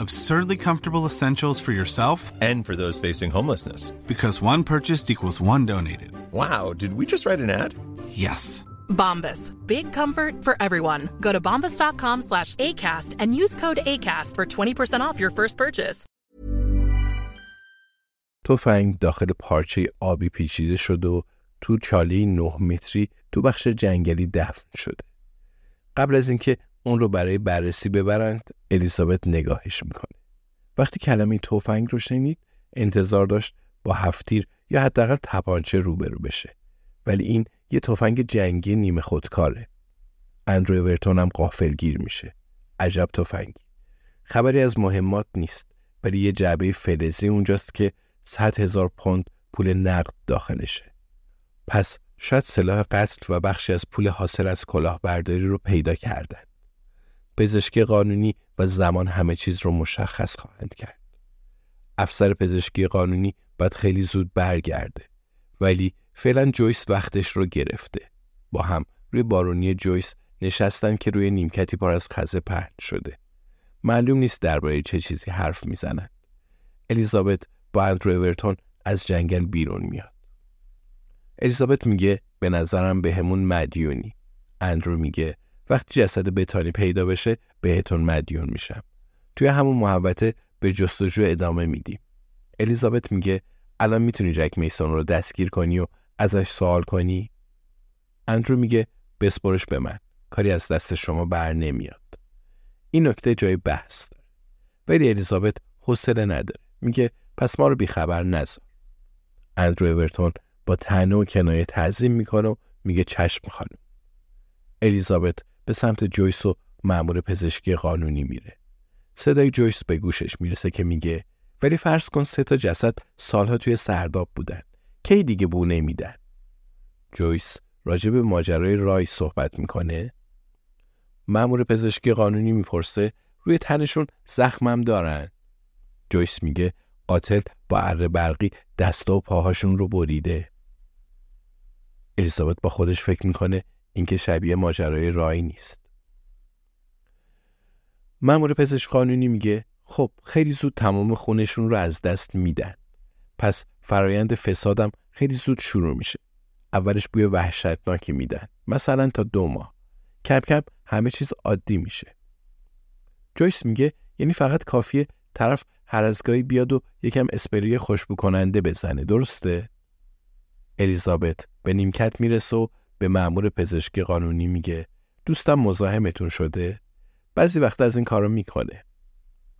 absurdly comfortable essentials for yourself and for those facing homelessness. Because one purchased equals one donated. Wow, did we just write an ad? Yes. Bombas. Big comfort for everyone. Go to bombas.com slash ACAST and use code ACAST for 20% off your first purchase. تفنگ داخل پارچه آبی پیچیده شد و تو چاله 9 متری تو بخش جنگلی دفن شده. قبل از اینکه اون رو برای بررسی ببرند الیزابت نگاهش می‌کنه. وقتی کلمه تفنگ رو شنید انتظار داشت با هفتیر یا حداقل تپانچه روبرو بشه. ولی این یه تفنگ جنگی نیمه خودکاره. اندرو ورتون هم گیر میشه. عجب تفنگی خبری از مهمات نیست ولی یه جعبه فلزی اونجاست که صد هزار پوند پول نقد داخلشه. پس شاید سلاح قتل و بخشی از پول حاصل از کلاهبرداری رو پیدا کردن. پزشکی قانونی و زمان همه چیز رو مشخص خواهند کرد. افسر پزشکی قانونی باید خیلی زود برگرده ولی فعلا جویس وقتش رو گرفته. با هم روی بارونی جویس نشستن که روی نیمکتی پر از خزه پهن شده. معلوم نیست درباره چه چیزی حرف می‌زنند. الیزابت با اندرو از جنگل بیرون میاد. الیزابت میگه به نظرم به همون مدیونی. اندرو میگه وقتی جسد بتانی پیدا بشه بهتون مدیون میشم. توی همون محبته به جستجو ادامه میدیم. الیزابت میگه الان می‌تونی جک میسون رو دستگیر کنی و ازش سوال کنی؟ اندرو میگه بسپرش به من. کاری از دست شما بر نمیاد. این نکته جای بحث داره. ولی الیزابت حوصله نداره. میگه پس ما رو بیخبر نذار. اندرو اورتون با تنه و کنایه تعظیم می‌کنه و میگه چشم خانم. الیزابت به سمت جویس و مأمور پزشکی قانونی میره. صدای جویس به گوشش می‌رسه که میگه ولی فرض کن سه تا جسد سالها توی سرداب بودن. کی دیگه بو نمیدن؟ جویس راجع به ماجرای رای صحبت می‌کنه. مأمور پزشکی قانونی می‌پرسه روی تنشون زخمم دارن. جویس میگه قاتل با اره برقی دست و پاهاشون رو بریده. الیزابت با خودش فکر می‌کنه اینکه شبیه ماجرای رای نیست. مأمور پزشک قانونی میگه خب خیلی زود تمام خونشون رو از دست میدن. پس فرایند فسادم خیلی زود شروع میشه. اولش بوی وحشتناکی میدن. مثلا تا دو ماه. کم کم همه چیز عادی میشه. جویس میگه یعنی فقط کافیه طرف هر از گاهی بیاد و یکم اسپری خوشبو کننده بزنه. درسته؟ الیزابت به نیمکت می‌رسه و به مأمور پزشکی قانونی میگه دوستم مزاحمتون شده؟ بعضی وقت از این کارو می‌کنه.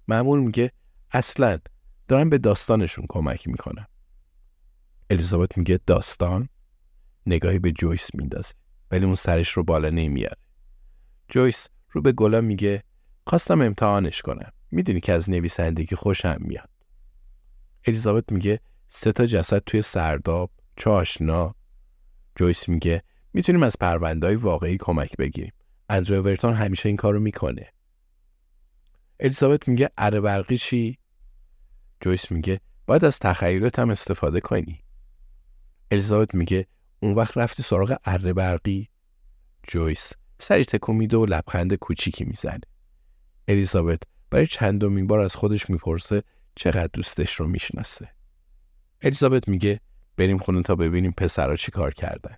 مأمور میگه اصلا دارم به داستانشون کمک می‌کنم. الیزابت میگه داستان؟ نگاهی به جویس میندازه ولی اون سرش رو بالا نمیاره. جویس رو به گلا میگه خواستم امتحانش کنم. می‌دونی که از نویسندگی خوشم میاد. الیزابت میگه سه تا جسد توی سرداب چه آشنا؟ جویس میگه می‌تونیم از های واقعی کمک بگیریم. اندرو ورتون همیشه این کارو می‌کنه. الیزابت میگه اره برقی چی؟ جویس میگه باید از تخیلات هم استفاده کنی. الیزابت میگه اون وقت رفتی سراغ اره برقی جویس سری تکون میده و لبخند کوچیکی می‌زنه الیزابت برای چندمین بار از خودش می‌پرسه چقدر دوستش رو می‌شناسه الیزابت میگه بریم خونه تا ببینیم پسرا چی کار کردن